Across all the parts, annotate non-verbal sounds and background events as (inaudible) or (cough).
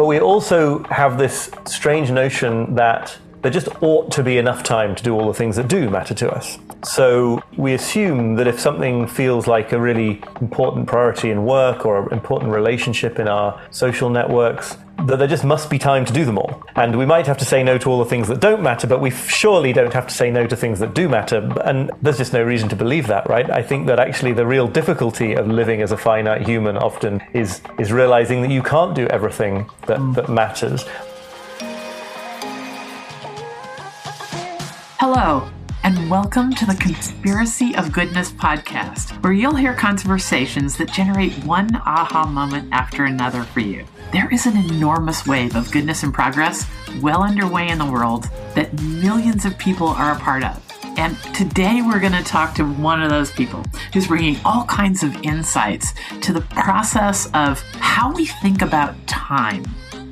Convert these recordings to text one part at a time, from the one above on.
But we also have this strange notion that there just ought to be enough time to do all the things that do matter to us. So we assume that if something feels like a really important priority in work or an important relationship in our social networks, that there just must be time to do them all. And we might have to say no to all the things that don't matter, but we surely don't have to say no to things that do matter. And there's just no reason to believe that, right? I think that actually the real difficulty of living as a finite human often is is realizing that you can't do everything that, that matters. Hello, and welcome to the Conspiracy of Goodness podcast, where you'll hear conversations that generate one aha moment after another for you. There is an enormous wave of goodness and progress well underway in the world that millions of people are a part of. And today we're going to talk to one of those people who's bringing all kinds of insights to the process of how we think about time.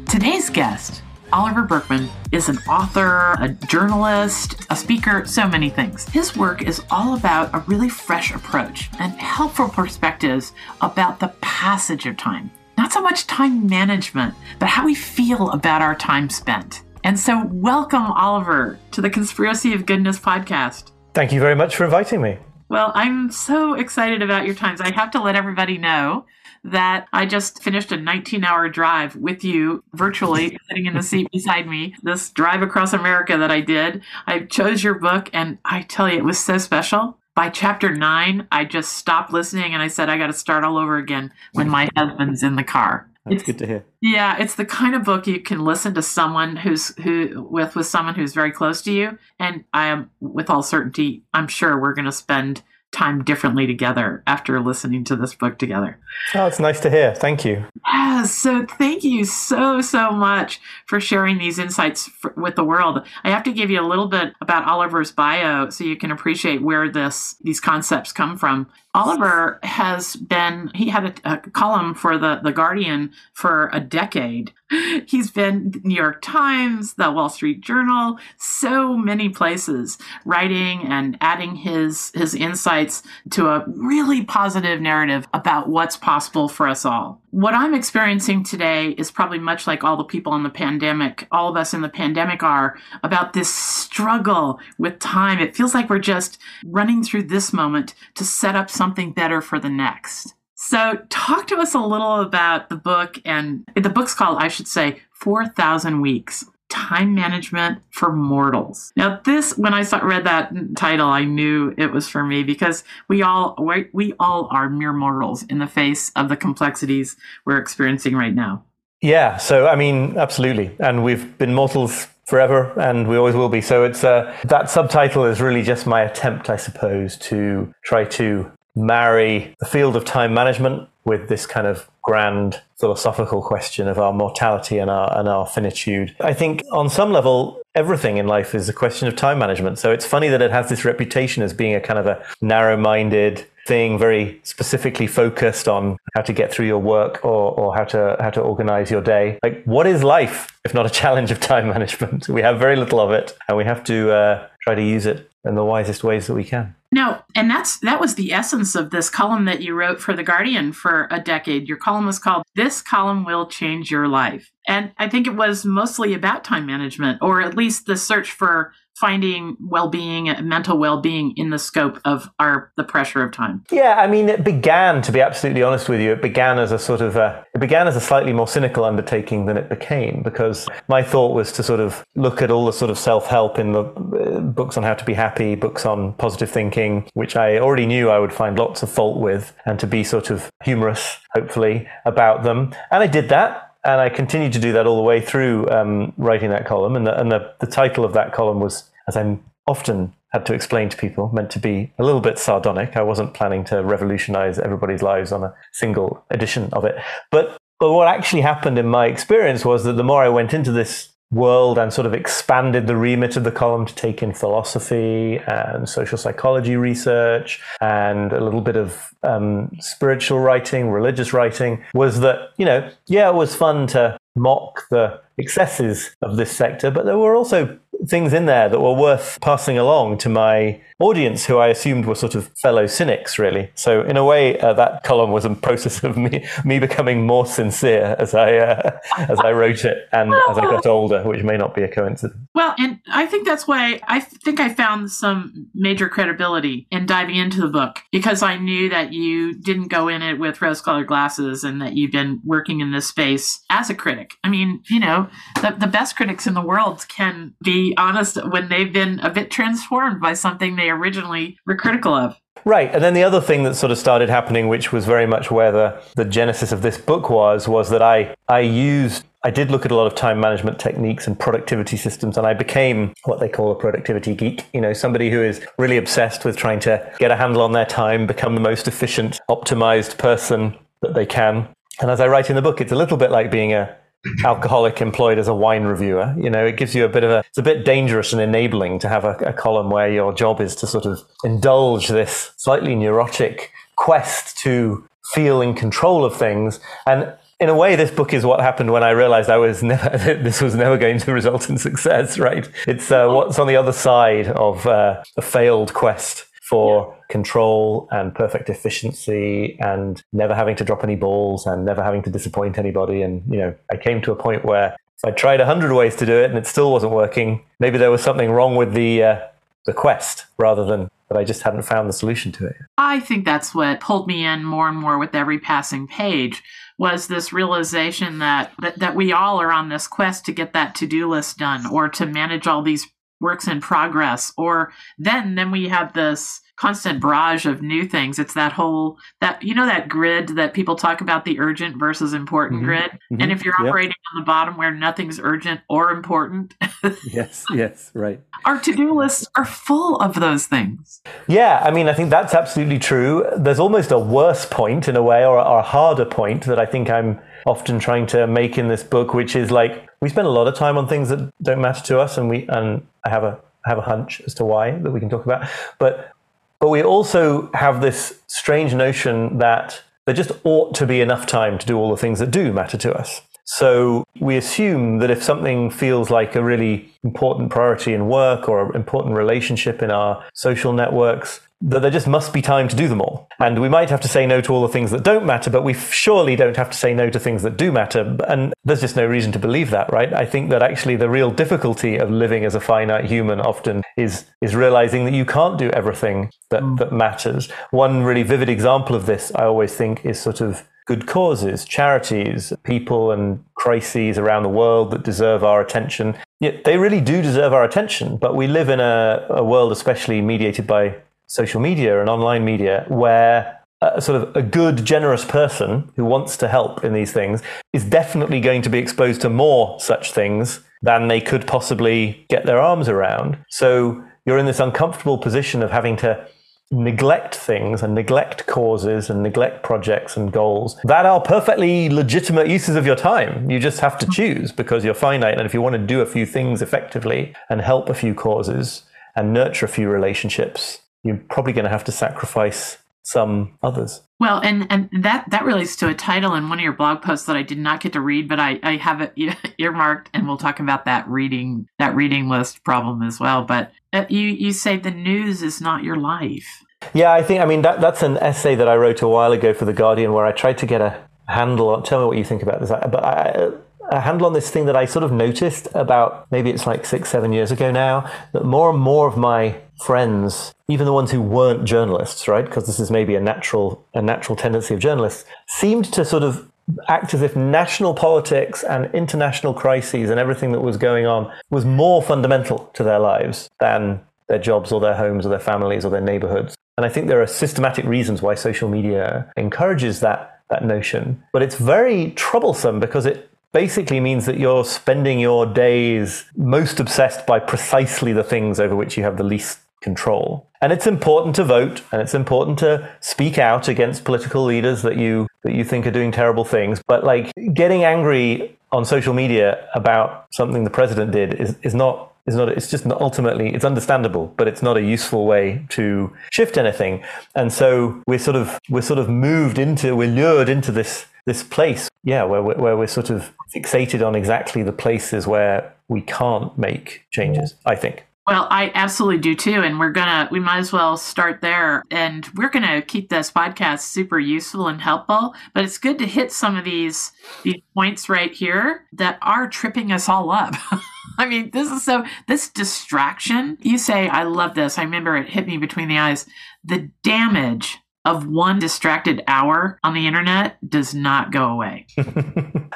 Today's guest Oliver Burkeman is an author, a journalist, a speaker, so many things. His work is all about a really fresh approach and helpful perspectives about the passage of time. Not so much time management, but how we feel about our time spent. And so, welcome, Oliver, to the Conspiracy of Goodness podcast. Thank you very much for inviting me. Well, I'm so excited about your times. I have to let everybody know that I just finished a 19 hour drive with you virtually (laughs) sitting in the seat beside me. This drive across America that I did. I chose your book, and I tell you, it was so special. By chapter nine, I just stopped listening and I said, I got to start all over again when my husband's in the car. That's it's, good to hear. Yeah, it's the kind of book you can listen to someone who's who with with someone who's very close to you, and I am with all certainty, I'm sure we're going to spend time differently together after listening to this book together. Oh, it's nice to hear. Thank you. Yeah, so thank you so, so much for sharing these insights for, with the world. I have to give you a little bit about Oliver's bio so you can appreciate where this these concepts come from. Oliver has been, he had a, a, column for the, the Guardian for a decade. (laughs) He's been New York Times, the Wall Street Journal, so many places, writing and adding his, his insights to a really positive narrative about what's possible for us all. What I'm experiencing today is probably much like all the people in the pandemic, all of us in the pandemic are, about this struggle with time. It feels like we're just running through this moment to set up something better for the next. So, talk to us a little about the book. And the book's called, I should say, 4,000 Weeks Time Management for Mortals. Now, this, when I saw, read that title, I knew it was for me because we all, we all are mere mortals in the face of the complexities we're experiencing right now. Yeah. So, I mean, absolutely. And we've been mortals forever and we always will be. So it's uh, that subtitle is really just my attempt, I suppose, to try to marry the field of time management with this kind of grand philosophical question of our mortality and our and our finitude. I think on some level everything in life is a question of time management. So it's funny that it has this reputation as being a kind of a narrow-minded thing, very specifically focused on how to get through your work or, or how to how to organize your day. Like what is life if not a challenge of time (laughs) management? We have very little of it and we have to uh, try to use it in the wisest ways that we can. No, and that's that was the essence of this column that you wrote for the Guardian for a decade. Your column was called "This Column Will Change Your Life," and I think it was mostly about time management, or at least the search for finding well-being mental well-being in the scope of our the pressure of time yeah i mean it began to be absolutely honest with you it began as a sort of a, it began as a slightly more cynical undertaking than it became because my thought was to sort of look at all the sort of self-help in the uh, books on how to be happy books on positive thinking which i already knew i would find lots of fault with and to be sort of humorous hopefully about them and i did that and I continued to do that all the way through um, writing that column. And, the, and the, the title of that column was, as I'm often had to explain to people, meant to be a little bit sardonic. I wasn't planning to revolutionize everybody's lives on a single edition of it. But, but what actually happened in my experience was that the more I went into this world and sort of expanded the remit of the column to take in philosophy and social psychology research and a little bit of um, spiritual writing, religious writing, was that, you know, yeah, it was fun to mock the excesses of this sector, but there were also things in there that were worth passing along to my audience, who I assumed were sort of fellow cynics, really. So in a way, uh, that column was a process of me me becoming more sincere as I uh, as I wrote it and as I got older, which may not be a coincidence. Well, and I think that's why I think I found some major credibility in diving into the book because I knew that you didn't go in it with rose-colored glasses and that you've been working in this space as a critic. I mean, you know, the, the best critics in the world can be honest when they've been a bit transformed by something they originally were critical of. Right. And then the other thing that sort of started happening, which was very much where the, the genesis of this book was, was that I, I used, I did look at a lot of time management techniques and productivity systems, and I became what they call a productivity geek. You know, somebody who is really obsessed with trying to get a handle on their time, become the most efficient, optimized person that they can. And as I write in the book, it's a little bit like being a, alcoholic employed as a wine reviewer. You know, it gives you a bit of a, it's a bit dangerous and enabling to have a, a column where your job is to sort of indulge this slightly neurotic quest to feel in control of things. And in a way, this book is what happened when I realized I was (laughs) never, this was never going to (laughs) result in success, right? It's uh, what's on the other side of uh, a failed quest for yeah. control and perfect efficiency and never having to drop any balls and never having to disappoint anybody. And, you know, I came to a point where I tried a hundred ways to do it and it still wasn't working, maybe there was something wrong with the, uh, the quest rather than that I just hadn't found the solution to it. I think that's what pulled me in more and more with every passing page was this realization that, that that we all are on this quest to get that to-do list done or to manage all these works in progress or then then we have this constant barrage of new things it's that whole that you know that grid that people talk about the urgent versus important mm-hmm. grid mm-hmm. and if you're yep. operating on the bottom where nothing's urgent or important (laughs) yes yes right our to-do lists are full of those things yeah i mean i think that's absolutely true there's almost a worse point in a way or, or a harder point that i think i'm often trying to make in this book, which is like we spend a lot of time on things that don't matter to us, and we and I have a I have a hunch as to why that we can talk about, but but we also have this strange notion that there just ought to be enough time to do all the things that do matter to us. So we assume that if something feels like a really important priority in work or an important relationship in our social networks, that there just must be time to do them all. And we might have to say no to all the things that don't matter, but we surely don't have to say no to things that do matter. And there's just no reason to believe that, right? I think that actually the real difficulty of living as a finite human often is is realizing that you can't do everything that, mm. that matters. One really vivid example of this, I always think, is sort of good causes, charities, people and crises around the world that deserve our attention. Yet they really do deserve our attention, but we live in a, a world especially mediated by social media and online media where a sort of a good, generous person who wants to help in these things is definitely going to be exposed to more such things than they could possibly get their arms around. So you're in this uncomfortable position of having to neglect things and neglect causes and neglect projects and goals that are perfectly legitimate uses of your time. You just have to choose because you're finite. And if you want to do a few things effectively and help a few causes and nurture a few relationships, you're probably going to have to sacrifice some others. Well, and and that that relates to a title in one of your blog posts that I did not get to read, but I I have it (laughs) earmarked, and we'll talk about that reading that reading list problem as well. But uh, you you say the news is not your life. Yeah, I think I mean that that's an essay that I wrote a while ago for the Guardian, where I tried to get a handle on. Tell me what you think about this. But I, a handle on this thing that I sort of noticed about maybe it's like six, seven years ago now, that more and more of my friends, even the ones who weren't journalists, right? Because this is maybe a natural, a natural tendency of journalists, seemed to sort of act as if national politics and international crises and everything that was going on was more fundamental to their lives than their jobs or their homes or their families or their neighborhoods. And I think there are systematic reasons why social media encourages that that notion. But it's very troublesome because it basically means that you're spending your days most obsessed by precisely the things over which you have the least control. And it's important to vote and it's important to speak out against political leaders that you that you think are doing terrible things, but like getting angry on social media about something the president did is, is not is not it's just not ultimately it's understandable but it's not a useful way to shift anything and so we're sort of we're sort of moved into we're lured into this this place, yeah, where we're, where we're sort of fixated on exactly the places where we can't make changes, I think. Well, I absolutely do too. And we're going to, we might as well start there. And we're going to keep this podcast super useful and helpful. But it's good to hit some of these, these points right here that are tripping us all up. (laughs) I mean, this is so, this distraction, you say, I love this. I remember it hit me between the eyes. The damage of one distracted hour on the internet does not go away. (laughs)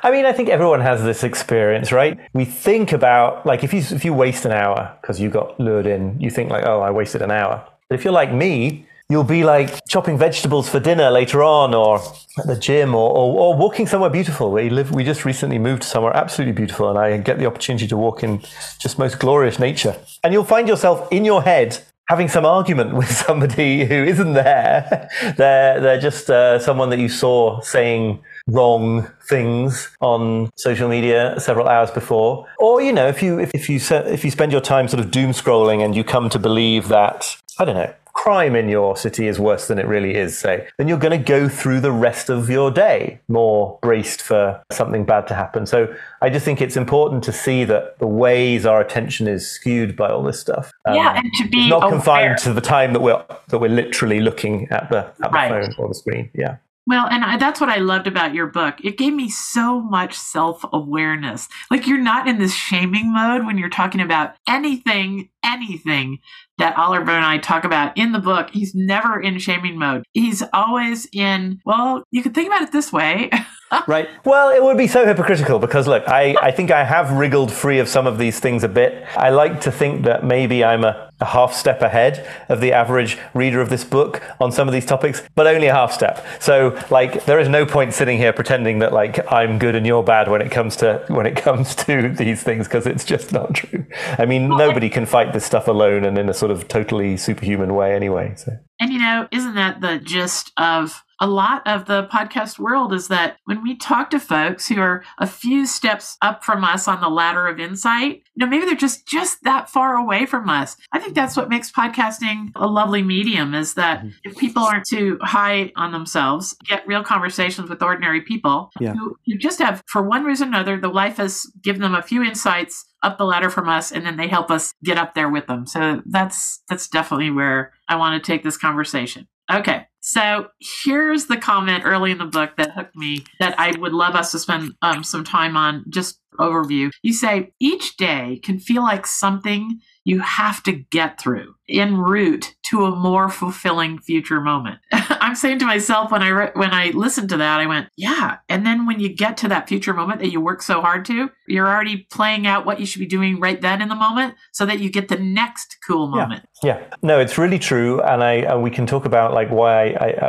I mean, I think everyone has this experience, right? We think about like if you if you waste an hour because you got lured in, you think like, "Oh, I wasted an hour." But if you're like me, you'll be like chopping vegetables for dinner later on or at the gym or, or, or, walking somewhere beautiful. We live we just recently moved somewhere absolutely beautiful and i get the opportunity to walk in just most glorious nature. And you'll find yourself in your head having some argument (laughs) with somebody who isn't there. (laughs) they're they're just uh, someone that you saw saying wrong things on social media several hours before. Or you know if you if, if you if you spend your time sort of doom scrolling and you come to believe that i don't know crime in your city is worse than it really is, say, then you're going to go through the rest of your day more braced for something bad to happen. So I just think it's important to see that the ways our attention is skewed by all this stuff. Um, yeah, and to be not aware. confined to the time that we're that we're literally looking at the at the right. phone or the screen. Yeah. Well, and I, that's what I loved about your book. It gave me so much self awareness. Like you're not in this shaming mode when you're talking about anything, anything that Oliver and I talk about in the book. He's never in shaming mode. He's always in, well, you could think about it this way. (laughs) right. Well, it would be so hypocritical because, look, I, I think I have wriggled free of some of these things a bit. I like to think that maybe I'm a, a half step ahead of the average reader of this book on some of these topics, but only a half step. So, like, there is no point sitting here pretending that like I'm good and you're bad when it comes to when it (laughs) comes to these things because it's just not true. I mean, nobody can fight this stuff alone and in a sort of totally superhuman way anyway. So. And you know, isn't that the gist of a lot of the podcast world is that when we talk to folks who are a few steps up from us on the ladder of insight, you know, maybe they're just just that far away from us. I think that's what makes podcasting a lovely medium is that mm-hmm. if people aren't too high on themselves, get real conversations with ordinary people yeah. who, who just have, for one reason or another, the life has given them a few insights up the ladder from us and then they help us get up there with them. So that's that's definitely where I want to take this conversation. Okay. So here's the comment early in the book that hooked me that I would love us to spend um, some time on just overview. You say each day can feel like something you have to get through en route to a more fulfilling future moment. (laughs) I'm saying to myself when I re- when I listened to that, I went, yeah. And then when you get to that future moment that you work so hard to, you're already playing out what you should be doing right then in the moment, so that you get the next cool moment. Yeah, yeah. no, it's really true, and I and we can talk about like why I, I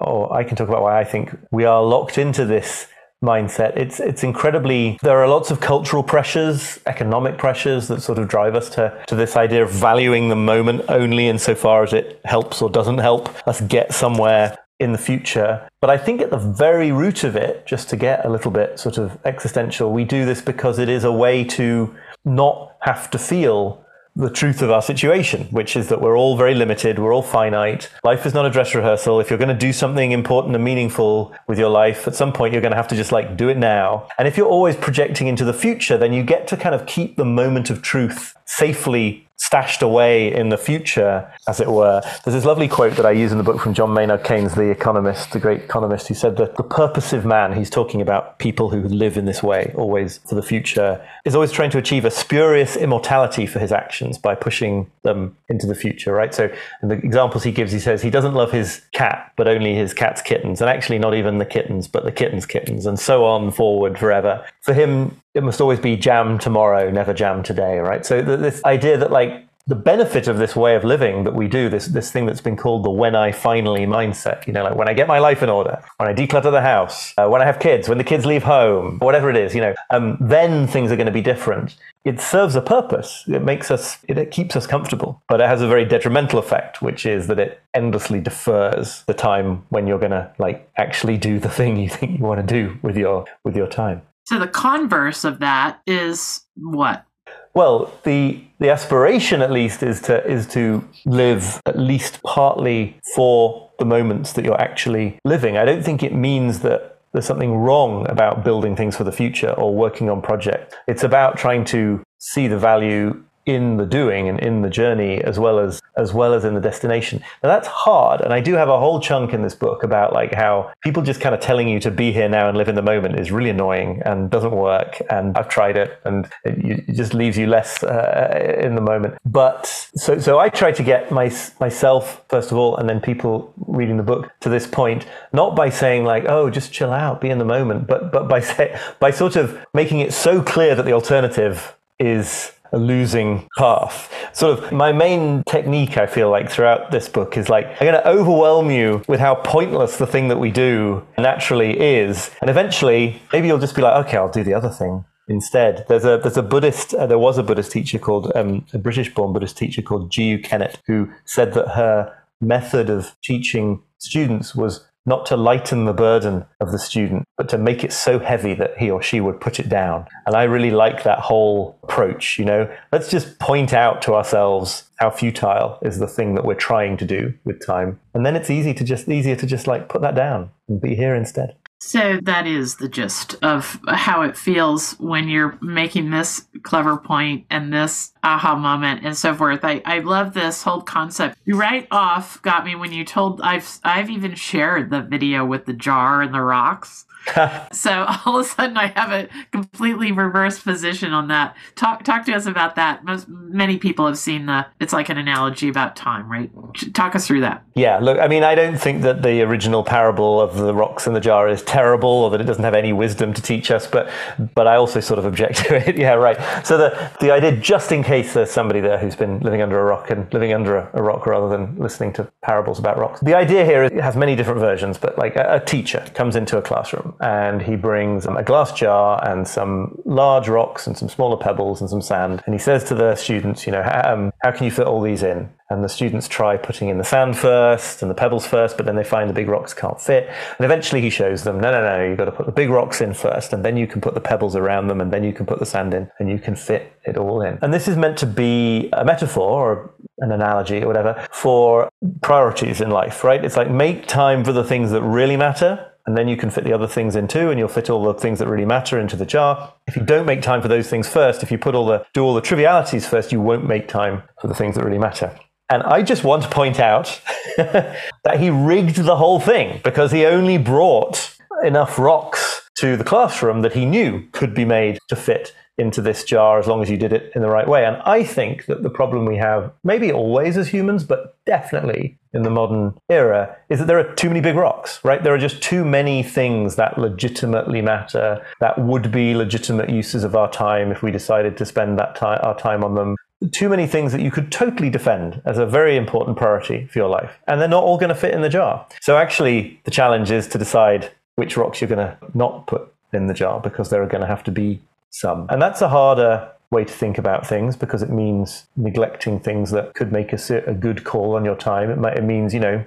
or I can talk about why I think we are locked into this mindset. It's it's incredibly there are lots of cultural pressures, economic pressures that sort of drive us to, to this idea of valuing the moment only insofar as it helps or doesn't help us get somewhere in the future. But I think at the very root of it, just to get a little bit sort of existential, we do this because it is a way to not have to feel the truth of our situation, which is that we're all very limited, we're all finite. Life is not a dress rehearsal. If you're going to do something important and meaningful with your life, at some point you're going to have to just like do it now. And if you're always projecting into the future, then you get to kind of keep the moment of truth safely stashed away in the future, as it were. There's this lovely quote that I use in the book from John Maynard Keynes, the economist, the great economist, who said that the purposive man, he's talking about people who live in this way, always for the future, is always trying to achieve a spurious immortality for his actions by pushing them into the future, right? So in the examples he gives, he says he doesn't love his cat, but only his cat's kittens, and actually not even the kittens, but the kitten's kittens, and so on forward forever. For him, it must always be jam tomorrow, never jam today, right? So this idea that like the benefit of this way of living that we do, this this thing that's been called the when I finally mindset, you know, like when I get my life in order, when I declutter the house, uh, when I have kids, when the kids leave home, whatever it is, you know, um, then things are going to be different. It serves a purpose. It makes us, it, it keeps us comfortable, but it has a very detrimental effect, which is that it endlessly defers the time when you're going to like actually do the thing you think you want to do with your with your time. So the converse of that is what? Well, the the aspiration at least is to is to live at least partly for the moments that you're actually living. I don't think it means that there's something wrong about building things for the future or working on projects. It's about trying to see the value in the doing and in the journey as well as as well as in the destination. Now that's hard and i do have a whole chunk in this book about like how people just kind of telling you to be here now and live in the moment is really annoying and doesn't work and i've tried it and it, it just leaves you less uh, in the moment. But so so i try to get my, myself first of all and then people reading the book to this point not by saying like oh just chill out be in the moment but but by (laughs) say, by sort of making it so clear that the alternative is a losing path. Sort of my main technique, I feel like, throughout this book is like, I'm going to overwhelm you with how pointless the thing that we do naturally is. And eventually, maybe you'll just be like, okay, I'll do the other thing instead. There's a there's a Buddhist uh, there was a Buddhist teacher called um, a British born Buddhist teacher called Jiyu-Kennett who said that her method of teaching students was not to lighten the burden of the student, but to make it so heavy that he or she would put it down. And I really like that whole approach, you know, let's just point out to ourselves how futile is the thing that we're trying to do with time. And then it's easy to just easier to just like put that down and be here instead. So that is the gist of how it feels when you're making this clever point and this aha moment and so forth. I, I love this whole concept. You right off got me when you told I've I've even shared the video with the jar and the rocks (laughs) so all of a sudden I have a completely reverse position on that. Talk talk to us about that. Most many people have seen the it's like an analogy about time, right? Talk us through that. Yeah, look, I mean I don't think that the original parable of the rocks in the jar is terrible or that it doesn't have any wisdom to teach us, but but I also sort of object (laughs) to it. yeah, right. So the the idea just in case there's somebody there who's been living under a rock and living under a, a rock rather than listening to parables about rocks. The idea here is, it has many different versions, but like a, a teacher comes into a classroom and he brings a glass jar and some large rocks and some smaller pebbles and some sand. And he says to the students, you know, how, um, how can you fit all these in? And the students try putting in the sand first and the pebbles first, but then they find the big rocks can't fit. And eventually he shows them, no, no, no, you've got to put the big rocks in first, and then you can put the pebbles around them, and then you can put the sand in, and you can fit it all in. And this is meant to be a metaphor or an analogy or whatever for priorities in life, right? It's like make time for the things that really matter and then you can fit the other things in too, and you'll fit all the things that really matter into the jar. If you don't make time for those things first, if you put all the do all the trivialities first, you won't make time for the things that really matter. And I just want to point out (laughs) that he rigged the whole thing because he only brought enough rocks to the classroom that he knew could be made to fit into this jar as long as you did it in the right way. And I think that the problem we have, maybe always as humans, but definitely in the modern era, is that there are too many big rocks, right? There are just too many things that legitimately matter, that would be legitimate uses of our time if we decided to spend that time, our time on them. Too many things that you could totally defend as a very important priority for your life. And they're not all going to fit in the jar. So actually, the challenge is to decide which rocks you're going to not put in the jar because there are going to have to be some. And that's a harder way to think about things because it means neglecting things that could make a, a good call on your time. It, might, it means, you know,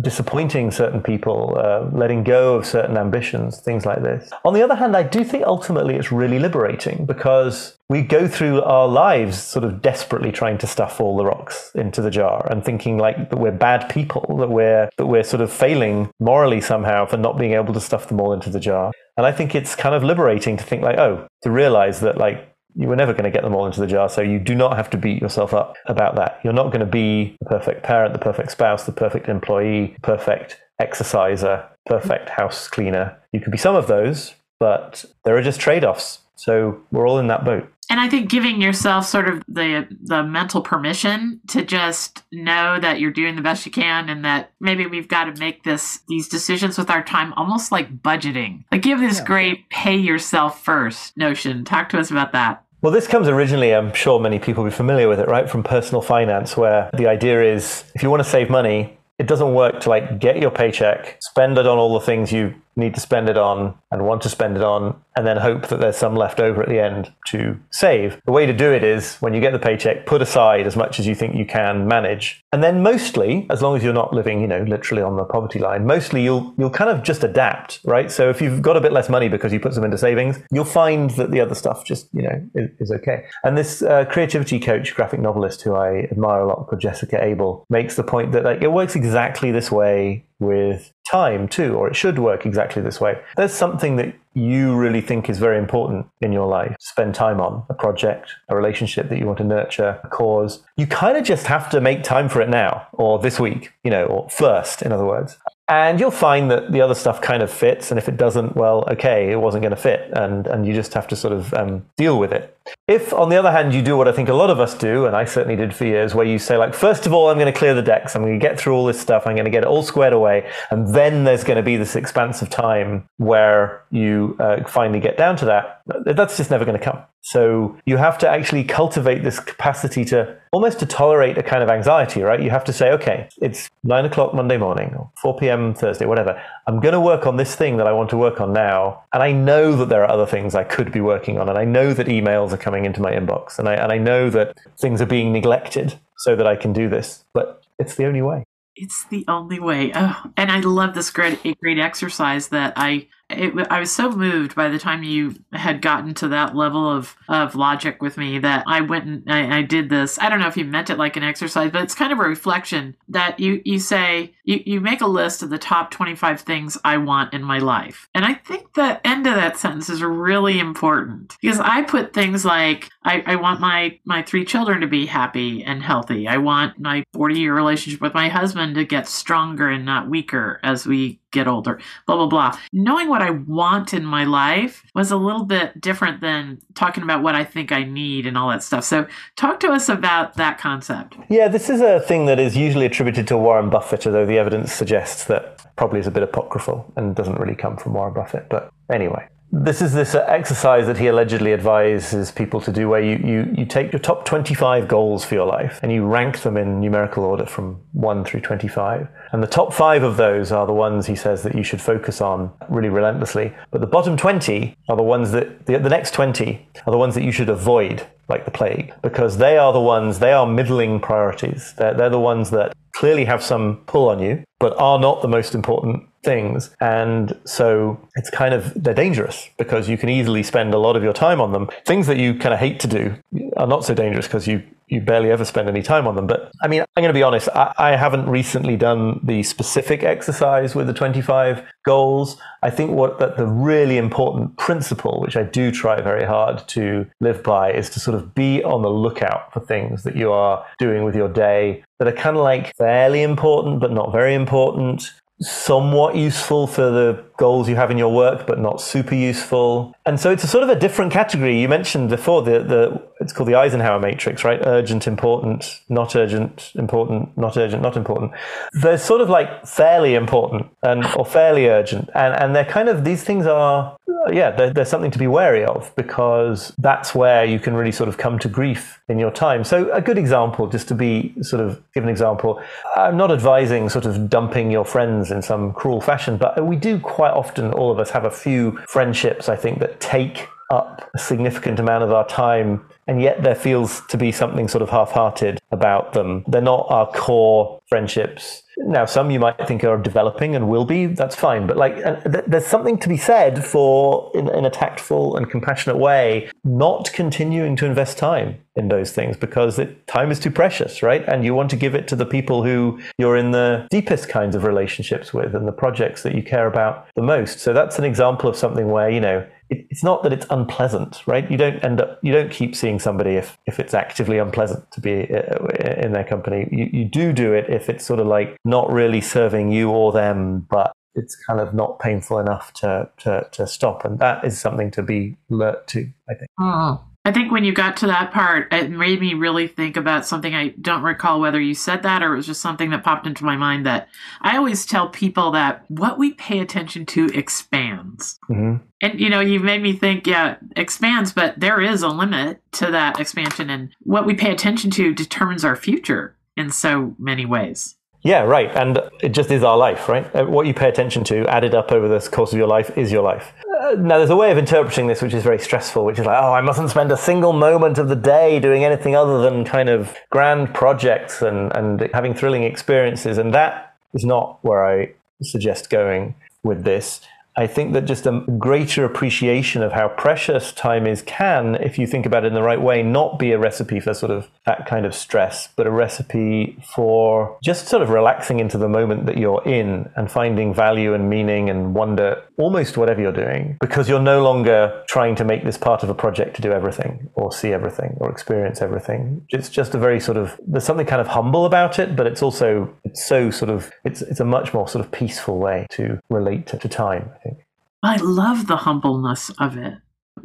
disappointing certain people, uh, letting go of certain ambitions, things like this. On the other hand, I do think ultimately it's really liberating because we go through our lives sort of desperately trying to stuff all the rocks into the jar and thinking like that we're bad people, that we're that we're sort of failing morally somehow for not being able to stuff them all into the jar. And I think it's kind of liberating to think like, oh, to realize that like you were never going to get them all into the jar. So you do not have to beat yourself up about that. You're not going to be the perfect parent, the perfect spouse, the perfect employee, perfect exerciser, perfect house cleaner. You could be some of those, but there are just trade offs. So we're all in that boat. And I think giving yourself sort of the the mental permission to just know that you're doing the best you can and that maybe we've got to make this these decisions with our time almost like budgeting. Like give this yeah. great pay yourself first notion. Talk to us about that. Well, this comes originally, I'm sure many people will be familiar with it, right? From personal finance, where the idea is if you want to save money, it doesn't work to like get your paycheck, spend it on all the things you need to spend it on and want to spend it on, and then hope that there's some left over at the end to save. The way to do it is when you get the paycheck, put aside as much as you think you can manage. And then mostly, as long as you're not living, you know, literally on the poverty line, mostly you'll you'll kind of just adapt, right? So if you've got a bit less money because you put some into savings, you'll find that the other stuff just, you know, is, is okay. And this uh, creativity coach, graphic novelist who I admire a lot called Jessica Abel, makes the point that like it works exactly this way with time too, or it should work exactly this way. There's something that you really think is very important in your life, spend time on a project, a relationship that you want to nurture, a cause. You kind of just have to make time for it now or this week, you know, or first, in other words. And you'll find that the other stuff kind of fits. And if it doesn't, well, okay, it wasn't going to fit. And, and you just have to sort of um, deal with it. If, on the other hand, you do what I think a lot of us do, and I certainly did for years, where you say, like, first of all, I'm going to clear the decks. I'm going to get through all this stuff. I'm going to get it all squared away. And then there's going to be this expanse of time where you uh, finally get down to that. That's just never going to come. So you have to actually cultivate this capacity to almost to tolerate a kind of anxiety, right? You have to say, okay, it's nine o'clock Monday morning or 4 p.m. Thursday, whatever. I'm going to work on this thing that I want to work on now. And I know that there are other things I could be working on. And I know that emails are coming into my inbox. And I, and I know that things are being neglected so that I can do this. But it's the only way. It's the only way. Oh, and I love this great great exercise that I it, I was so moved by the time you had gotten to that level of, of logic with me that I went and I, I, did this. I don't know if you meant it like an exercise, but it's kind of a reflection that you, you say, you, you make a list of the top 25 things I want in my life. And I think the end of that sentence is really important because I put things like, I, I want my, my three children to be happy and healthy. I want my 40 year relationship with my husband to get stronger and not weaker as we get older, blah, blah, blah. Knowing what I want in my life was a little bit different than talking about what I think I need and all that stuff. So, talk to us about that concept. Yeah, this is a thing that is usually attributed to Warren Buffett, although the evidence suggests that probably is a bit apocryphal and doesn't really come from Warren Buffett. But anyway, this is this exercise that he allegedly advises people to do where you, you, you take your top 25 goals for your life and you rank them in numerical order from 1 through 25. And the top five of those are the ones he says that you should focus on really relentlessly. But the bottom 20 are the ones that, the, the next 20 are the ones that you should avoid like the plague because they are the ones, they are middling priorities. They're, they're the ones that clearly have some pull on you, but are not the most important things. And so it's kind of, they're dangerous because you can easily spend a lot of your time on them. Things that you kind of hate to do are not so dangerous because you you barely ever spend any time on them. But I mean, I'm going to be honest, I, I, haven't recently done the specific exercise with the 25 goals. I think what that the really important principle, which I do try very hard to live by, is to sort of be on the lookout for things that you are doing with your day that are kind of like fairly important, but not very important somewhat useful for the goals you have in your work, but not super useful. And so it's a sort of a different category. You mentioned before the, the it's called the Eisenhower matrix, right? Urgent, important, not urgent, important, not urgent, not important. They're sort of like fairly important and or fairly urgent. And and they're kind of these things are yeah, there's something to be wary of because that's where you can really sort of come to grief in your time. So a good example, just to be sort of give an example, I'm not advising sort of dumping your friends in some cruel fashion, but we do quite often, all of us have a few friendships, I think, that take up a significant amount of our time and yet there feels to be something sort of half-hearted about them. They're not our core friendships. Now, some you might think are developing and will be. That's fine, but like, uh, there's something to be said for, in, in a tactful and compassionate way, not continuing to invest time in those things because it, time is too precious, right? And you want to give it to the people who you're in the deepest kinds of relationships with and the projects that you care about the most. So that's an example of something where you know it, it's not that it's unpleasant, right? You don't end up, you don't keep seeing somebody if, if it's actively unpleasant to be uh, in their company. You, you do do it if it's sort of like not really serving you or them, but it's kind of not painful enough to, to, to stop. And that is something to be alert to, I think. Oh. I think when you got to that part, it made me really think about something I don't recall whether you said that or it was just something that popped into my mind that I always tell people that what we pay attention to expands. Mm-hmm. And, you know, you've made me think, yeah, expands, but there is a limit to that expansion. And what we pay attention to determines our future in so many ways. Yeah, right. And it just is our life, right? Uh, what you pay attention to added up over the course of your life is your life. Uh, now, there's a way of interpreting this which is very stressful, which is like, oh, I mustn't spend a single moment of the day doing anything other than kind of grand projects and, and having thrilling experiences. And that is not where I suggest going with this. I think that just a greater appreciation of how precious time is can, if you think about it in the right way, not be a recipe for sort of that kind of stress, but a recipe for just sort of relaxing into the moment that you're in and finding value and meaning and wonder almost whatever you're doing because you're no longer trying to make this part of a project to do everything or see everything or experience everything. It's just a very sort of, there's something kind of humble about it, but it's also, it's so sort of, it's, it's a much more sort of peaceful way to relate to, to time, I think. I love the humbleness of it.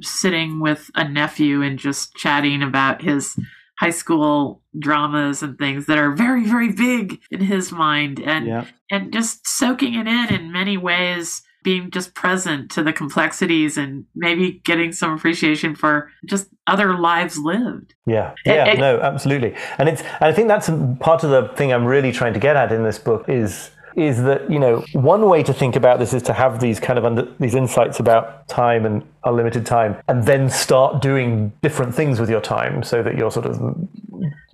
Sitting with a nephew and just chatting about his high school dramas and things that are very very big in his mind and yeah. and just soaking it in in many ways being just present to the complexities and maybe getting some appreciation for just other lives lived. Yeah, yeah, it, it, no, absolutely. And it's, and I think that's part of the thing I'm really trying to get at in this book is is that you know one way to think about this is to have these kind of under, these insights about time and unlimited time and then start doing different things with your time so that you're sort of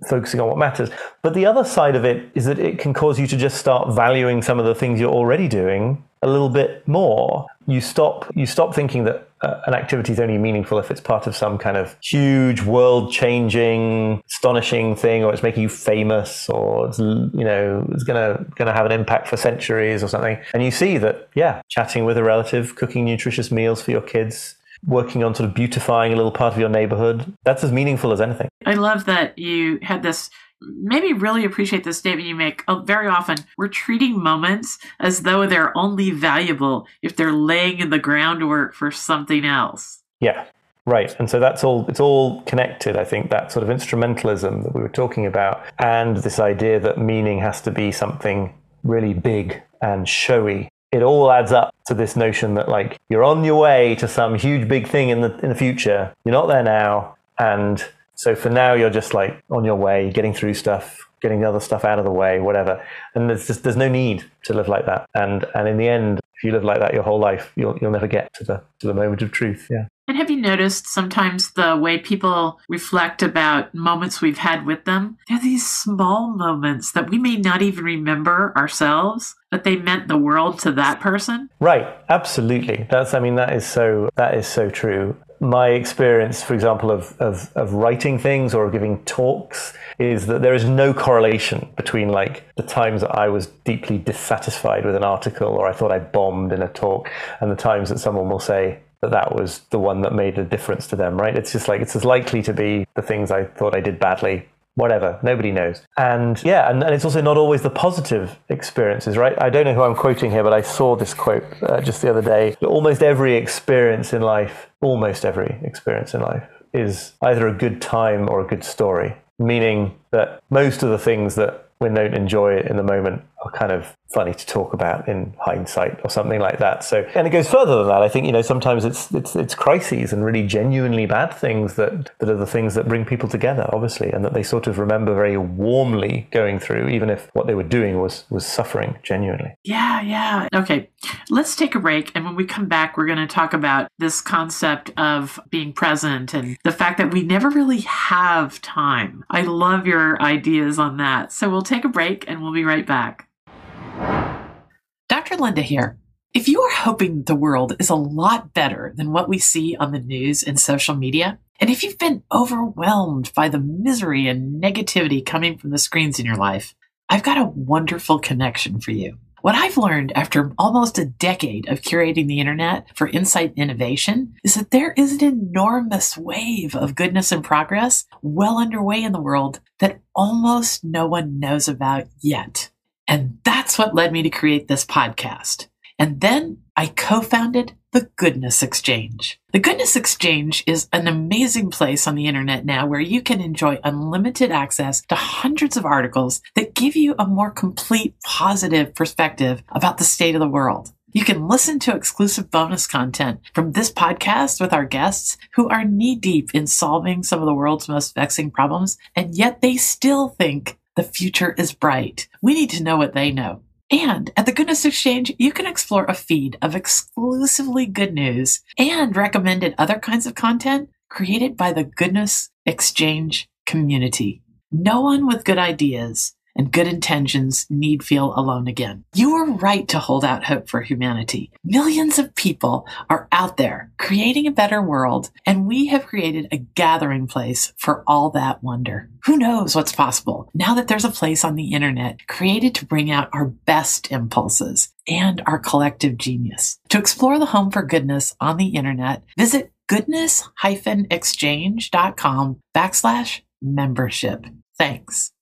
focusing on what matters but the other side of it is that it can cause you to just start valuing some of the things you're already doing a little bit more you stop you stop thinking that uh, an activity is only meaningful if it's part of some kind of huge world changing astonishing thing or it's making you famous or it's you know it's gonna gonna have an impact for centuries or something. And you see that yeah chatting with a relative cooking nutritious meals for your kids working on sort of beautifying a little part of your neighborhood that's as meaningful as anything. I love that you had this maybe really appreciate the statement you make. Uh, very often, we're treating moments as though they're only valuable if they're laying in the groundwork for something else. Yeah, right. And so that's all, it's all connected, I think, that sort of instrumentalism that we were talking about, and this idea that meaning has to be something really big and showy. It all adds up to this notion that, like, you're on your way to some huge big thing in the in the future. You're not there now, and so for now, you're just like on your way, getting through stuff, getting the other stuff out of the way, whatever. And there's just there's no need to live like that. And and in the end, if you live like that your whole life, you'll you'll never get to the to the moment of truth. Yeah. And have you noticed sometimes the way people reflect about moments we've had with them? They're these small moments that we may not even remember ourselves, but they meant the world to that person. Right, absolutely. That's I mean that is so that is so true my experience, for example, of, of, of, writing things or giving talks is that there is no correlation between like the times that I was deeply dissatisfied with an article or I thought I bombed in a talk and the times that someone will say that that was the one that made a difference to them, right? It's just like it's as likely to be the things I thought I did badly whatever nobody knows. And yeah and, and, it's also not always the positive experiences right? I don't know who i'm quoting here but i saw this quote uh, just the other day. Almost every experience in life almost every experience in life is either a good time or a good story. Meaning that most of the things that we don't enjoy in the moment are kind of funny to talk about in hindsight or something like that. So, and it goes further than that. I think you know sometimes it's it's it's crises and really genuinely bad things that that are the things that bring people together, obviously, and that they sort of remember very warmly going through, even if what they were doing was was suffering genuinely. Yeah, yeah. Okay, let's take a break, and when we come back, we're going to talk about this concept of being present and the fact that we never really have time. I love your ideas on that. So we'll take a break, and we'll be right back. Dr. Linda here. If you are hoping the world is a lot better than what we see on the news and social media, and if you've been overwhelmed by the misery and negativity coming from the screens in your life, I've got a wonderful connection for you. What I've learned after almost a decade of curating the internet for insight and innovation is that there is an enormous wave of goodness and progress well underway in the world that almost no one knows about yet. And that's what led me to create this podcast. And then I co-founded the Goodness Exchange. The Goodness Exchange is an amazing place on the internet now where you can enjoy unlimited access to hundreds of articles that give you a more complete positive perspective about the state of the world. You can listen to exclusive bonus content from this podcast with our guests who are knee deep in solving some of the world's most vexing problems, and yet they still think the future is bright. We need to know what they know. And at the Goodness Exchange, you can explore a feed of exclusively good news and recommended other kinds of content created by the Goodness Exchange community. No one with good ideas and good intentions need feel alone again. You are right to hold out hope for humanity. Millions of people are out there creating a better world, and we have created a gathering place for all that wonder. Who knows what's possible now that there's a place on the internet created to bring out our best impulses and our collective genius. To explore the home for goodness on the internet, visit goodness-exchange.com backslash membership. Thanks.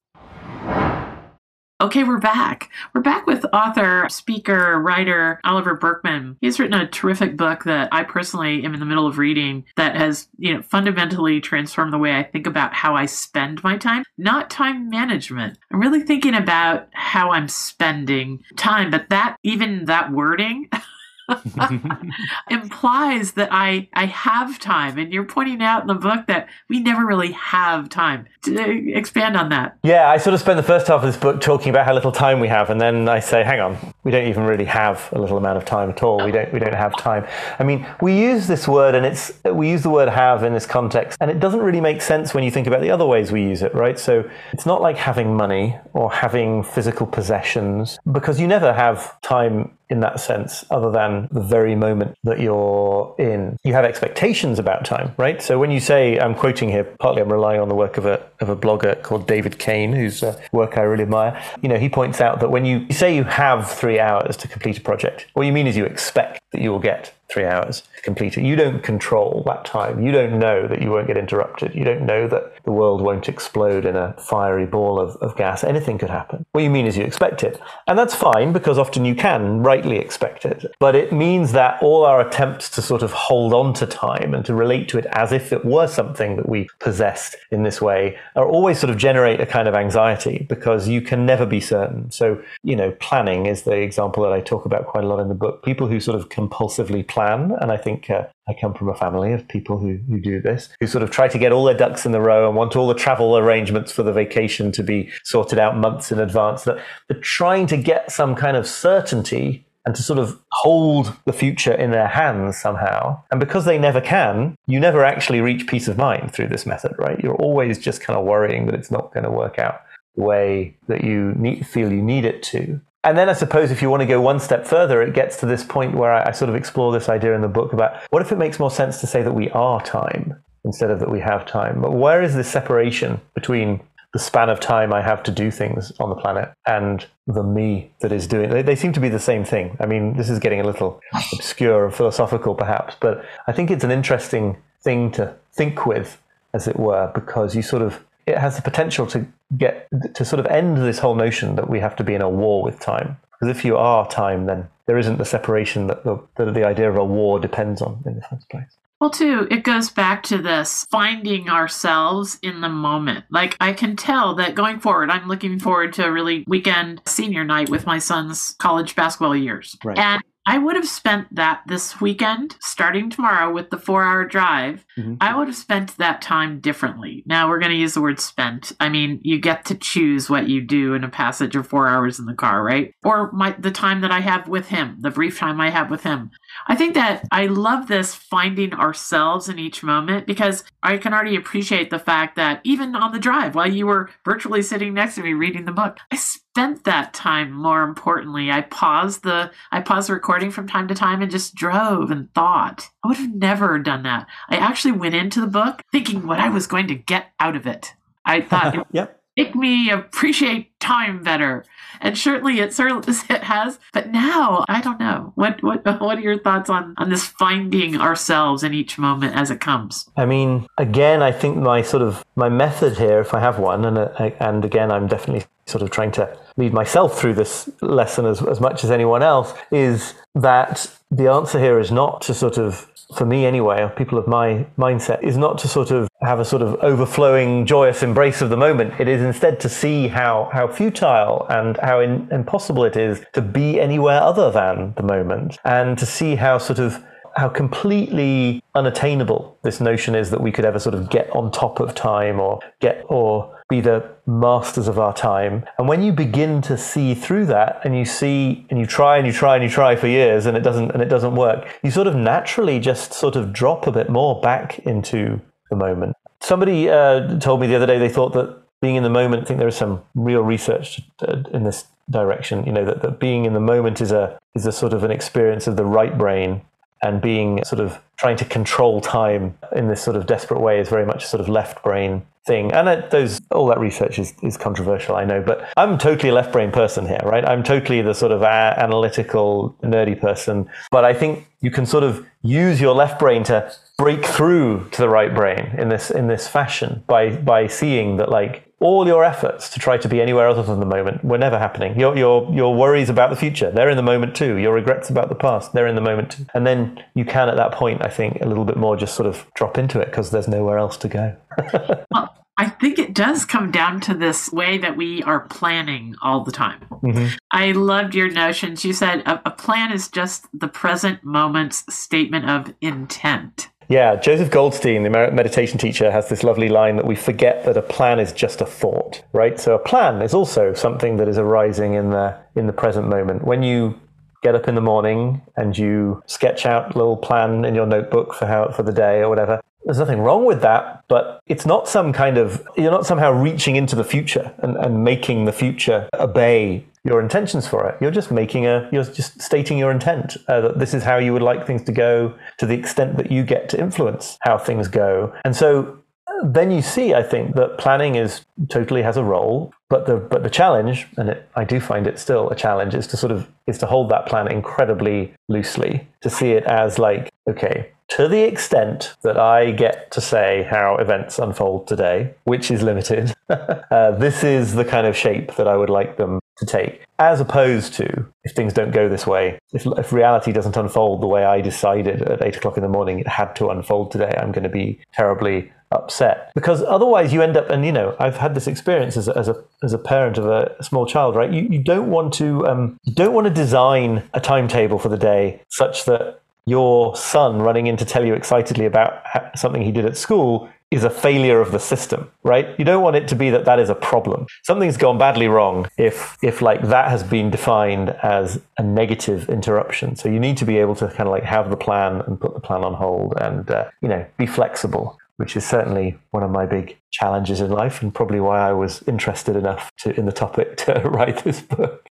Okay, we're back. We're back with author, speaker, writer Oliver Burkeman. He's written a terrific book that I personally am in the middle of reading that has, you know, fundamentally transformed the way I think about how I spend my time, not time management. I'm really thinking about how I'm spending time, but that even that wording (laughs) (laughs) implies that I I have time, and you're pointing out in the book that we never really have time. To expand on that. Yeah, I sort of spend the first half of this book talking about how little time we have, and then I say, hang on, we don't even really have a little amount of time at all. We don't we don't have time. I mean, we use this word, and it's we use the word have in this context, and it doesn't really make sense when you think about the other ways we use it, right? So it's not like having money or having physical possessions because you never have time in that sense, other than the very moment that you're in. You have expectations about time, right? So when you say, I'm quoting here, partly I'm relying on the work of a, of a blogger called David Cain, whose work I really admire. You know, he points out that when you say you have three hours to complete a project, what you mean is you expect that you will get three hours complete it. You don't control that time. You don't know that you won't get interrupted. You don't know that the world won't explode in a fiery ball of, of gas. Anything could happen. What you mean is you expect it. And that's fine because often you can rightly expect it. But it means that all our attempts to sort of hold on to time and to relate to it as if it were something that we possessed in this way are always sort of generate a kind of anxiety because you can never be certain. So, you know, planning is the example that I talk about quite a lot in the book. People who sort of compulsively plan. And I think uh, I come from a family of people who, who do this, who sort of try to get all their ducks in the row and want all the travel arrangements for the vacation to be sorted out months in advance. That they're trying to get some kind of certainty and to sort of hold the future in their hands somehow. And because they never can, you never actually reach peace of mind through this method, right? You're always just kind of worrying that it's not going to work out the way that you need, feel you need it to. And then I suppose if you want to go one step further, it gets to this point where I, I, sort of explore this idea in the book about what if it makes more sense to say that we are time instead of that we have time? But where is this separation between the span of time I have to do things on the planet and the me that is doing they, they seem to be the same thing. I mean, this is getting a little obscure and philosophical perhaps, but I think it's an interesting thing to think with, as it were, because you sort of it has the potential to get to sort of end this whole notion that we have to be in a war with time. Because if you are time, then there isn't the separation that the, that the idea of a war depends on in the first place. Well, too, it goes back to this finding ourselves in the moment. Like, I can tell that going forward, I'm looking forward to a really weekend senior night with my son's college basketball years. Right. And I would have spent that this weekend, starting tomorrow with the four hour drive. Mm-hmm. I would have spent that time differently. Now we're going to use the word spent. I mean, you get to choose what you do in a passage of four hours in the car, right? Or my, the time that I have with him, the brief time I have with him. I think that I love this finding ourselves in each moment because I can already appreciate the fact that even on the drive, while you were virtually sitting next to me reading the book, I spent that time more importantly. I paused the I paused the recording from time to time and just drove and thought. I would have never done that. I actually went into the book thinking what I was going to get out of it. I thought (laughs) yep make me appreciate time better. And certainly it (laughs) it has. But now I don't know. What what (laughs) what are your thoughts on on this finding ourselves in each moment as it comes? I mean, again, I think my sort of my method here, if I have one, and uh, and again, I'm definitely sort of trying to lead myself through this lesson as, as much as anyone else, is that the answer here is not to sort of for me anyway, people of my mindset, is not to sort of have a sort of overflowing, joyous embrace of the moment. It is instead to see how, how futile and how in, impossible it is to be anywhere other than the moment, and to see how sort of how completely unattainable this notion is that we could ever sort of get on top of time or get or be the masters of our time. And when you begin to see through that and you see and you try and you try and you try for years and it doesn't and it doesn't work, you sort of naturally just sort of drop a bit more back into the moment. Somebody uh, told me the other day they thought that being in the moment. I think there is some real research in this direction. You know that, that being in the moment is a is a sort of an experience of the right brain, and being sort of trying to control time in this sort of desperate way is very much a sort of left brain thing. And it, those all that research is, is controversial, I know, but I'm totally a left brain person here, right? I'm totally the sort of analytical, nerdy person. But I think you can sort of use your left brain to break through to the right brain in this in this fashion by by seeing that like all your efforts to try to be anywhere other than the moment were never happening. Your, your, your worries about the future, they're in the moment too. Your regrets about the past, they're in the moment too. And then you can, at that point, I think, a little bit more just sort of drop into it because there's nowhere else to go. (laughs) well, I think it does come down to this way that we are planning all the time. Mm-hmm. I loved your notions. You said a, a plan is just the present moment's statement of intent. Yeah, Joseph Goldstein, the meditation teacher, has this lovely line that we forget that a plan is just a thought, right? So a plan is also something that is arising in the in the present moment. When you get up in the morning and you sketch out a little plan in your notebook for how for the day or whatever, there's nothing wrong with that, but it's not some kind of, you're not somehow reaching into the future and, and making the future obey your intentions for it. You're just making a, you're just stating your intent uh, that this is how you would like things to go to the extent that you get to influence how things go. And so then you see, I think, that planning is totally has a role, but the but the challenge, and it, I do find it still a challenge, is to sort of is to hold that plan incredibly loosely, to see it as like, okay, to the extent that I get to say how events unfold today, which is limited, (laughs) uh, this is the kind of shape that I would like them to take. As opposed to if things don't go this way, if, if reality doesn't unfold the way I decided at eight o'clock in the morning it had to unfold today, I'm going to be terribly upset because otherwise you end up and you know i've had this experience as a, as a, as a parent of a small child right you, you don't want to um, you don't want to design a timetable for the day such that your son running in to tell you excitedly about something he did at school is a failure of the system, right? You don't want it to be that that is a problem. Something's gone badly wrong if if like that has been defined as a negative interruption. So you need to be able to kind of like have the plan and put the plan on hold and uh, you know be flexible which is certainly one of my big challenges in life and probably why I was interested enough to, in the topic to (laughs) write this book.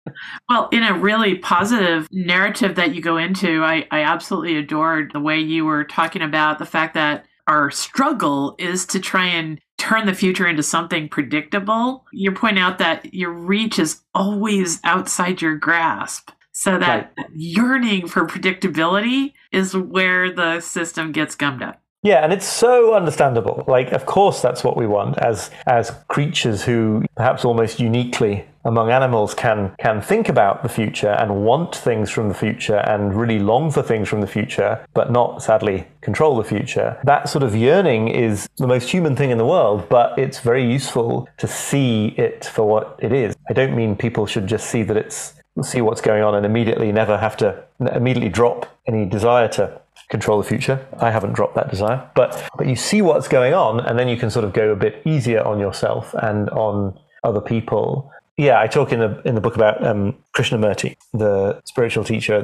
Well, in a really positive narrative that you go into, I, I absolutely adored the way you were talking about the fact that our struggle is to try and turn the future into something predictable. You point out that your reach is always outside your grasp. So that right. yearning for predictability is where the system gets gummed up. Yeah, and it's so understandable. Like, of course, that's what we want as as creatures who perhaps almost uniquely among animals can can think about the future and want things from the future and really long for things from the future, but not sadly control the future. That sort of yearning is the most human thing in the world, but it's very useful to see it for what it is. I don't mean people should just see that it's see what's going on and immediately never have to immediately drop any desire to control the future. I haven't dropped that desire, but but you see what's going on, and then you can sort of go a bit easier on yourself and on other people. Yeah, I talk in the in the book about um, Krishnamurti, the spiritual teacher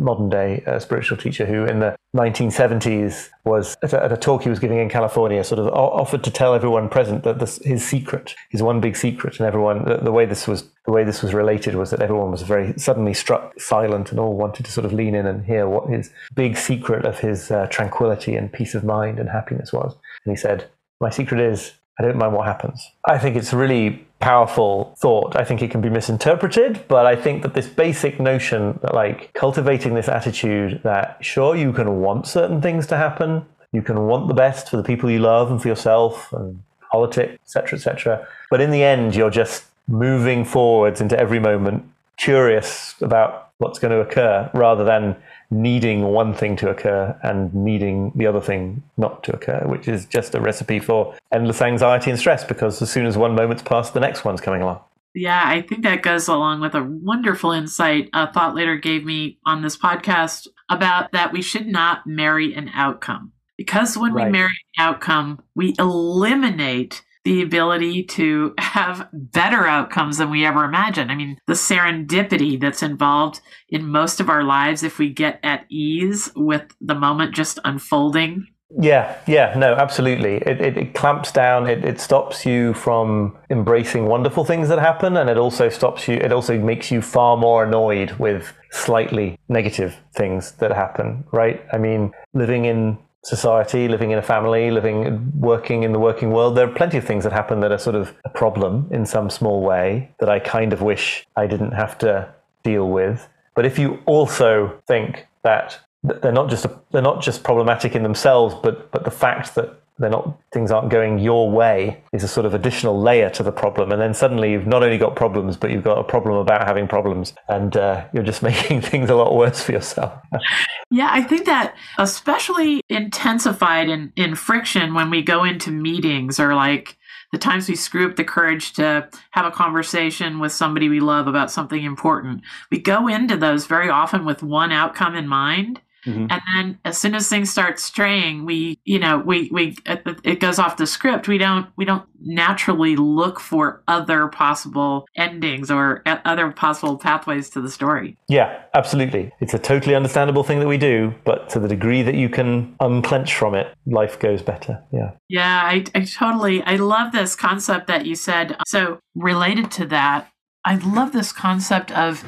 modern day uh, spiritual teacher who, in the 1970s, was at a, at a, talk he was giving in California, sort of offered to tell everyone present that this, his secret, his one big secret, and everyone the, the, way this was the way this was related was that everyone was very suddenly struck silent and all wanted to sort of lean in and hear what his big secret of his uh, tranquility and peace of mind and happiness was. And he said, "My secret is I don't mind what happens." I think it's really powerful thought. I think it can be misinterpreted, but I think that this basic notion that like cultivating this attitude that sure you can want certain things to happen, you can want the best for the people you love and for yourself and politics, etc., etc. But in the end, you're just moving forwards into every moment, curious about what's going to occur, rather than needing one thing to occur and needing the other thing not to occur, which is just a recipe for endless anxiety and stress because as soon as one moment's passed, the next one's coming along. Yeah, I think that goes along with a wonderful insight a thought leader gave me on this podcast about that we should not marry an outcome. Because when right. we marry an outcome, we eliminate the ability to have better outcomes than we ever imagined. I mean, the serendipity that's involved in most of our lives, if we get at ease with the moment just unfolding Yeah, yeah, no, absolutely. It, it, it clamps down. It, it stops you from embracing wonderful things that happen, and it also stops you. It also makes you far more annoyed with slightly negative things that happen. Right? I mean, living in society, living in a family, living, working in the working world, there are plenty of things that happen that are sort of a problem in some small way that I kind of wish I didn't have to deal with. But if you also think that they're not just they're not just problematic in themselves, but but the fact that they're not things aren't going your way is a sort of additional layer to the problem. And then suddenly you've not only got problems but you've got a problem about having problems. And uh, you're just (laughs) making things a lot worse for yourself. (laughs) Yeah i think that especially intensified in, in friction when we go into meetings or like the times we screw up the courage to have a conversation with somebody we love about something important. We go into those very often with one outcome in mind Mm-hmm. And then as soon as things start straying, we, you know, we, we, it goes off the script. We don't, we don't naturally look for other possible endings or other possible pathways to the story. Yeah, absolutely. It's a totally understandable thing that we do, but to the degree that you can unclench from it, life goes better. Yeah. Yeah, I, I totally, I love this concept that you said. So related to that, I love this concept of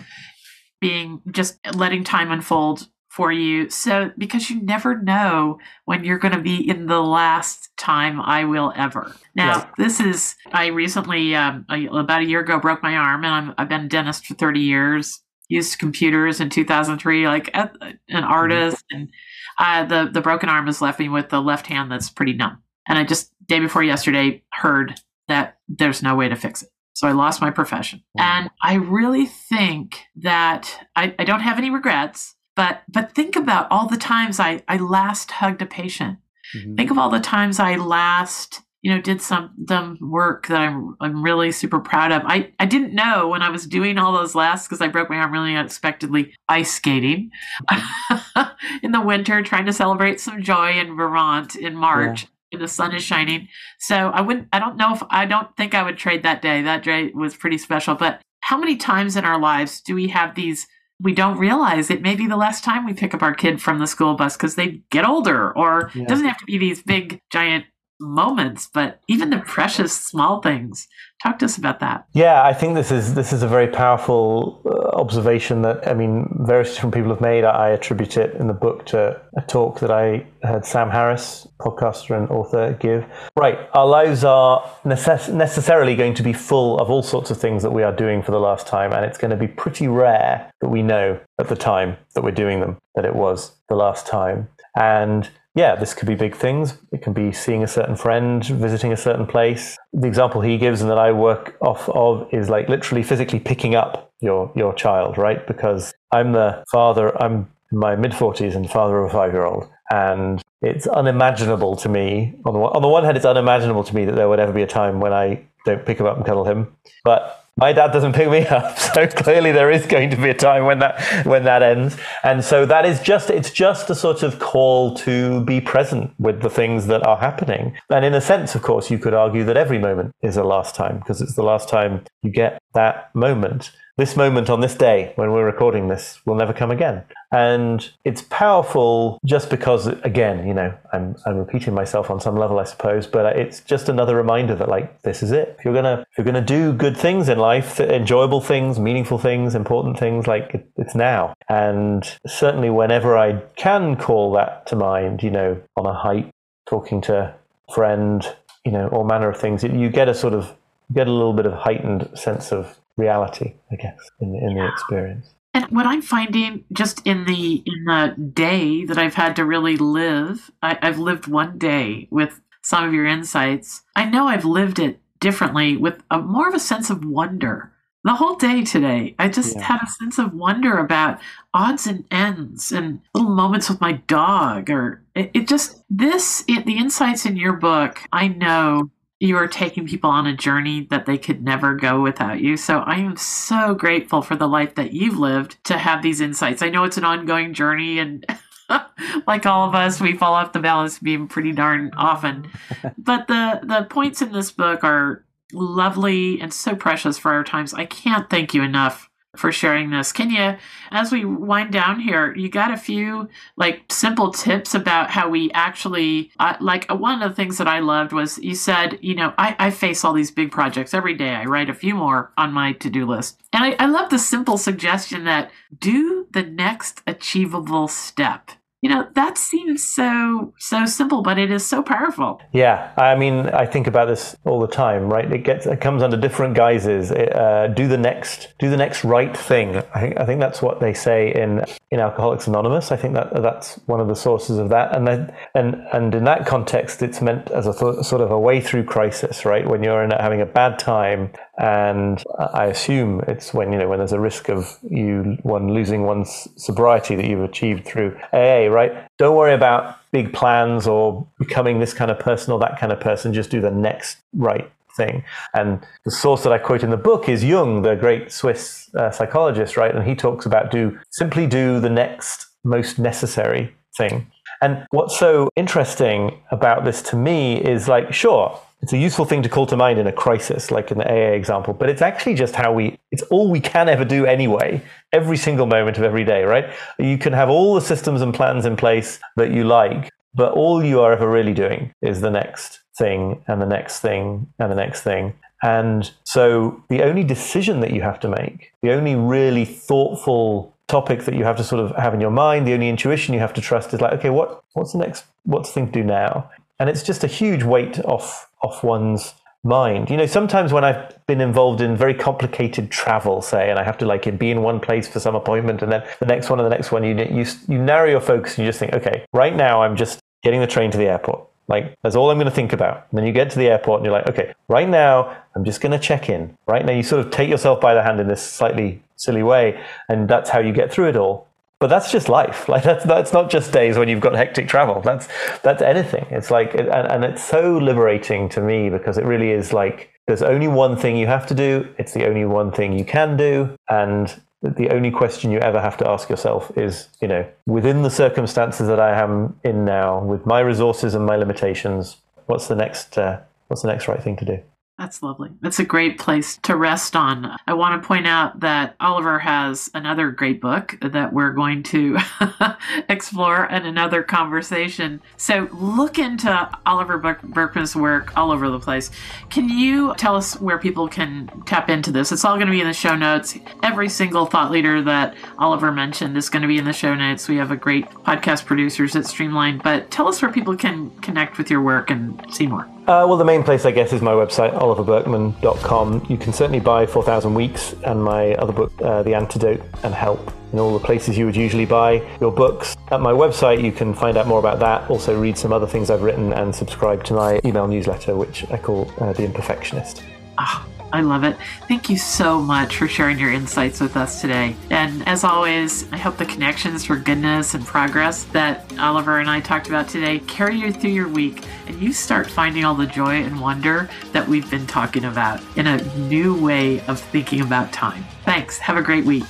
being just letting time unfold for you. So, because you never know when you're going to be in the last time I will ever. Now, yeah. this is, I recently, um, about a year ago, broke my arm and I'm, I've been a dentist for 30 years, used computers in 2003, like an mm-hmm. artist. And uh, the, the broken arm has left me with the left hand that's pretty numb. And I just, day before yesterday, heard that there's no way to fix it. So I lost my profession. And I really think that I, I don't have any regrets but but think about all the times I, I last hugged a patient. Mm-hmm. Think of all the times I last, you know, did some some work that I'm I'm really super proud of. I, I didn't know when I was doing all those lasts because I broke my arm really unexpectedly ice skating (laughs) in the winter, trying to celebrate some joy in Vermont in March. Yeah. And the sun is shining. So I wouldn't I don't know if I don't think I would trade that day. That day was pretty special. But how many times in our lives do we have these we don't realize it may be the last time we pick up our kid from the school bus because they get older or yeah. it doesn't have to be these big giant moments but even the precious small things. Talk to us about that. Yeah i think this is this is a very powerful uh, observation that i mean various different people have made. I attribute it in the book to a talk that i heard sam harris podcaster and author give. Right our lives are necess- necessarily going to be full of all sorts of things that we are doing for the last time and it's going to be pretty rare that we know at the time that we're doing them that it was the last time. And yeah, this could be big things. It can be seeing a certain friend, visiting a certain place. The example he gives and that I work off of is like literally physically picking up your your child, right? Because I'm the father, I'm in my mid 40s and father of a five year old. And it's unimaginable to me. On the, on the one hand, it's unimaginable to me that there would ever be a time when I don't pick him up and cuddle him. But my dad doesn't pick me (laughs) up so clearly there is going to be a time when that when that ends. And so that is just it's just a sort of call to be present with the things that are happening. And in a sense of course you could argue that every moment is a last time because it's the last time you get that moment this moment on this day when we're recording this will never come again. And it's powerful just because, again, you know, I'm, I'm repeating myself on some level, I suppose, but it's just another reminder that like, this is it. If you're if you're to do good things in life, enjoyable things, meaningful things, important things, like it, it's now. And certainly whenever I can call that to mind, you know, on a hike, talking to a friend, you know, all manner of things, you get a sort of, get a little bit of heightened sense of reality, I guess, in, in the experience. And what I'm finding just in the in the day that I've had to really live, I, I've lived one day with some of your insights. I know I've lived it differently with a more of a sense of wonder. The whole day today, I just yeah. had a sense of wonder about odds and ends and little moments with my dog, or it, it just this it, the insights in your book. I know you are taking people on a journey that they could never go without you. So I am so grateful for the life that you've lived to have these insights. I know it's an ongoing journey and (laughs) like all of us, we fall off the balance beam pretty darn often. (laughs) But the the points in this book are lovely and so precious for our times. I can't thank you enough for sharing this. You, as we wind down here, you got a few like simple tips about how we actually, uh, like one of the things that I loved was you said, you know, I, I face all these big projects every day. I write a few more on my to do list. And I, I love the simple suggestion that do the next achievable step you know that seems so so simple but it is so powerful. Yeah i mean i think about this all the time right? It gets it comes under different guises. It, uh, do the next do the next right thing. I think, I think that's what they say in in alcoholics anonymous. I think that that's one of the sources of that. And then and and in that context it's meant as a th- sort of a way through crisis right? When you're in, having a bad time and I assume it's when you know when there's a risk of you one losing one's sobriety that you've achieved through AA, right? Don't worry about big plans or becoming this kind of person or that kind of person. Just do the next right thing. And the source that I quote in the book is Jung, the great Swiss uh, psychologist, right? And he talks about do simply do the next most necessary thing. And what's so interesting about this to me is like, sure, it's a useful thing to call to mind in a crisis, like in the AA example, but it's actually just how we, it's all we can ever do anyway, every single moment of every day, right? You can have all the systems and plans in place that you like, but all you are ever really doing is the next thing and the next thing and the next thing. And so the only decision that you have to make, the only really thoughtful topic that you have to sort of have in your mind, the only intuition you have to trust is like, okay, what, what's the next, what's the thing to do now? And it's just a huge weight off off one's mind. You know, sometimes when I've been involved in very complicated travel, say, and I have to like be in one place for some appointment, and then the next one and the next one, you you you narrow your focus and you just think, okay, right now I'm just getting the train to the airport. Like that's all I'm going to think about. And then you get to the airport and you're like, okay, right now I'm just going to check in. Right now you sort of take yourself by the hand in this slightly silly way, and that's how you get through it all but that's just life. (laughs) Like that's that's not just days when you've got hectic travel. That's that's anything. It's like and, and it's so liberating to me because it really is like there's only one thing you have to do. It's the only one thing you can do, and the only question you ever have to ask yourself is, you know, within the circumstances that I am in now, with my resources and my limitations, what's the next uh, what's the next right thing to do? That's lovely. That's a great place to rest on. I want to point out that Oliver has another great book that we're going to (laughs) explore in another conversation. So look into Oliver Burkeman's work all over the place. Can you tell us where people can tap into this? It's all going to be in the show notes. Every single thought leader that Oliver mentioned is going to be in the show notes. We have a great podcast producers at Streamline, but tell us where people can connect with your work and see more. Uh, well, the main place, I guess, is my website, oliverburkeman.com. You can certainly buy 4,000 Weeks and my other book, uh, The Antidote and Help, in all the places you would usually buy your books. At my website, you can find out more about that, also read some other things I've written, and subscribe to my email newsletter, which I call uh, The Imperfectionist. Ah, I love it. Thank you so much for sharing your insights with us today. And as always, I hope the connections for goodness and progress that Oliver and I talked about today carry you through your week and you start finding all the joy and wonder that we've been talking about in a new way of thinking about time. Thanks. Have a great week.